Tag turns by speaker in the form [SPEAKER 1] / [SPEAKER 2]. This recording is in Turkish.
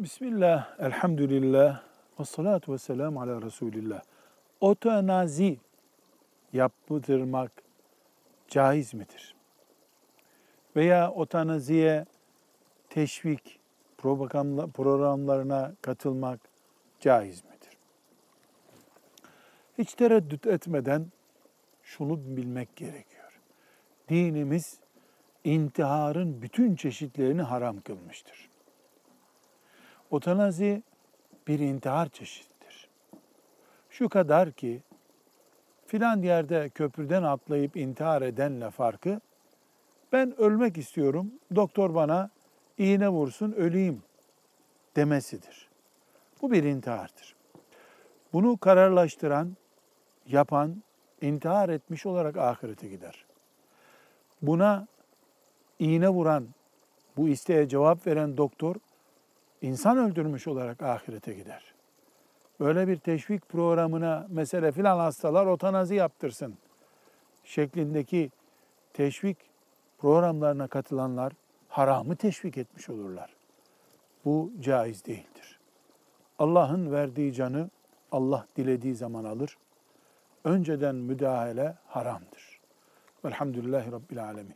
[SPEAKER 1] Bismillah, elhamdülillah, ve salatu ve selamu ala Resulillah. Otanazi yaptırmak caiz midir? Veya otanaziye teşvik programlarına katılmak caiz midir? Hiç tereddüt etmeden şunu bilmek gerekiyor. Dinimiz intiharın bütün çeşitlerini haram kılmıştır. Otanazi bir intihar çeşididir. Şu kadar ki filan yerde köprüden atlayıp intihar edenle farkı ben ölmek istiyorum, doktor bana iğne vursun öleyim demesidir. Bu bir intihardır. Bunu kararlaştıran, yapan intihar etmiş olarak ahirete gider. Buna iğne vuran, bu isteğe cevap veren doktor insan öldürmüş olarak ahirete gider. Böyle bir teşvik programına mesela filan hastalar otanazi yaptırsın şeklindeki teşvik programlarına katılanlar haramı teşvik etmiş olurlar. Bu caiz değildir. Allah'ın verdiği canı Allah dilediği zaman alır. Önceden müdahale haramdır. Velhamdülillahi Rabbil Alemin.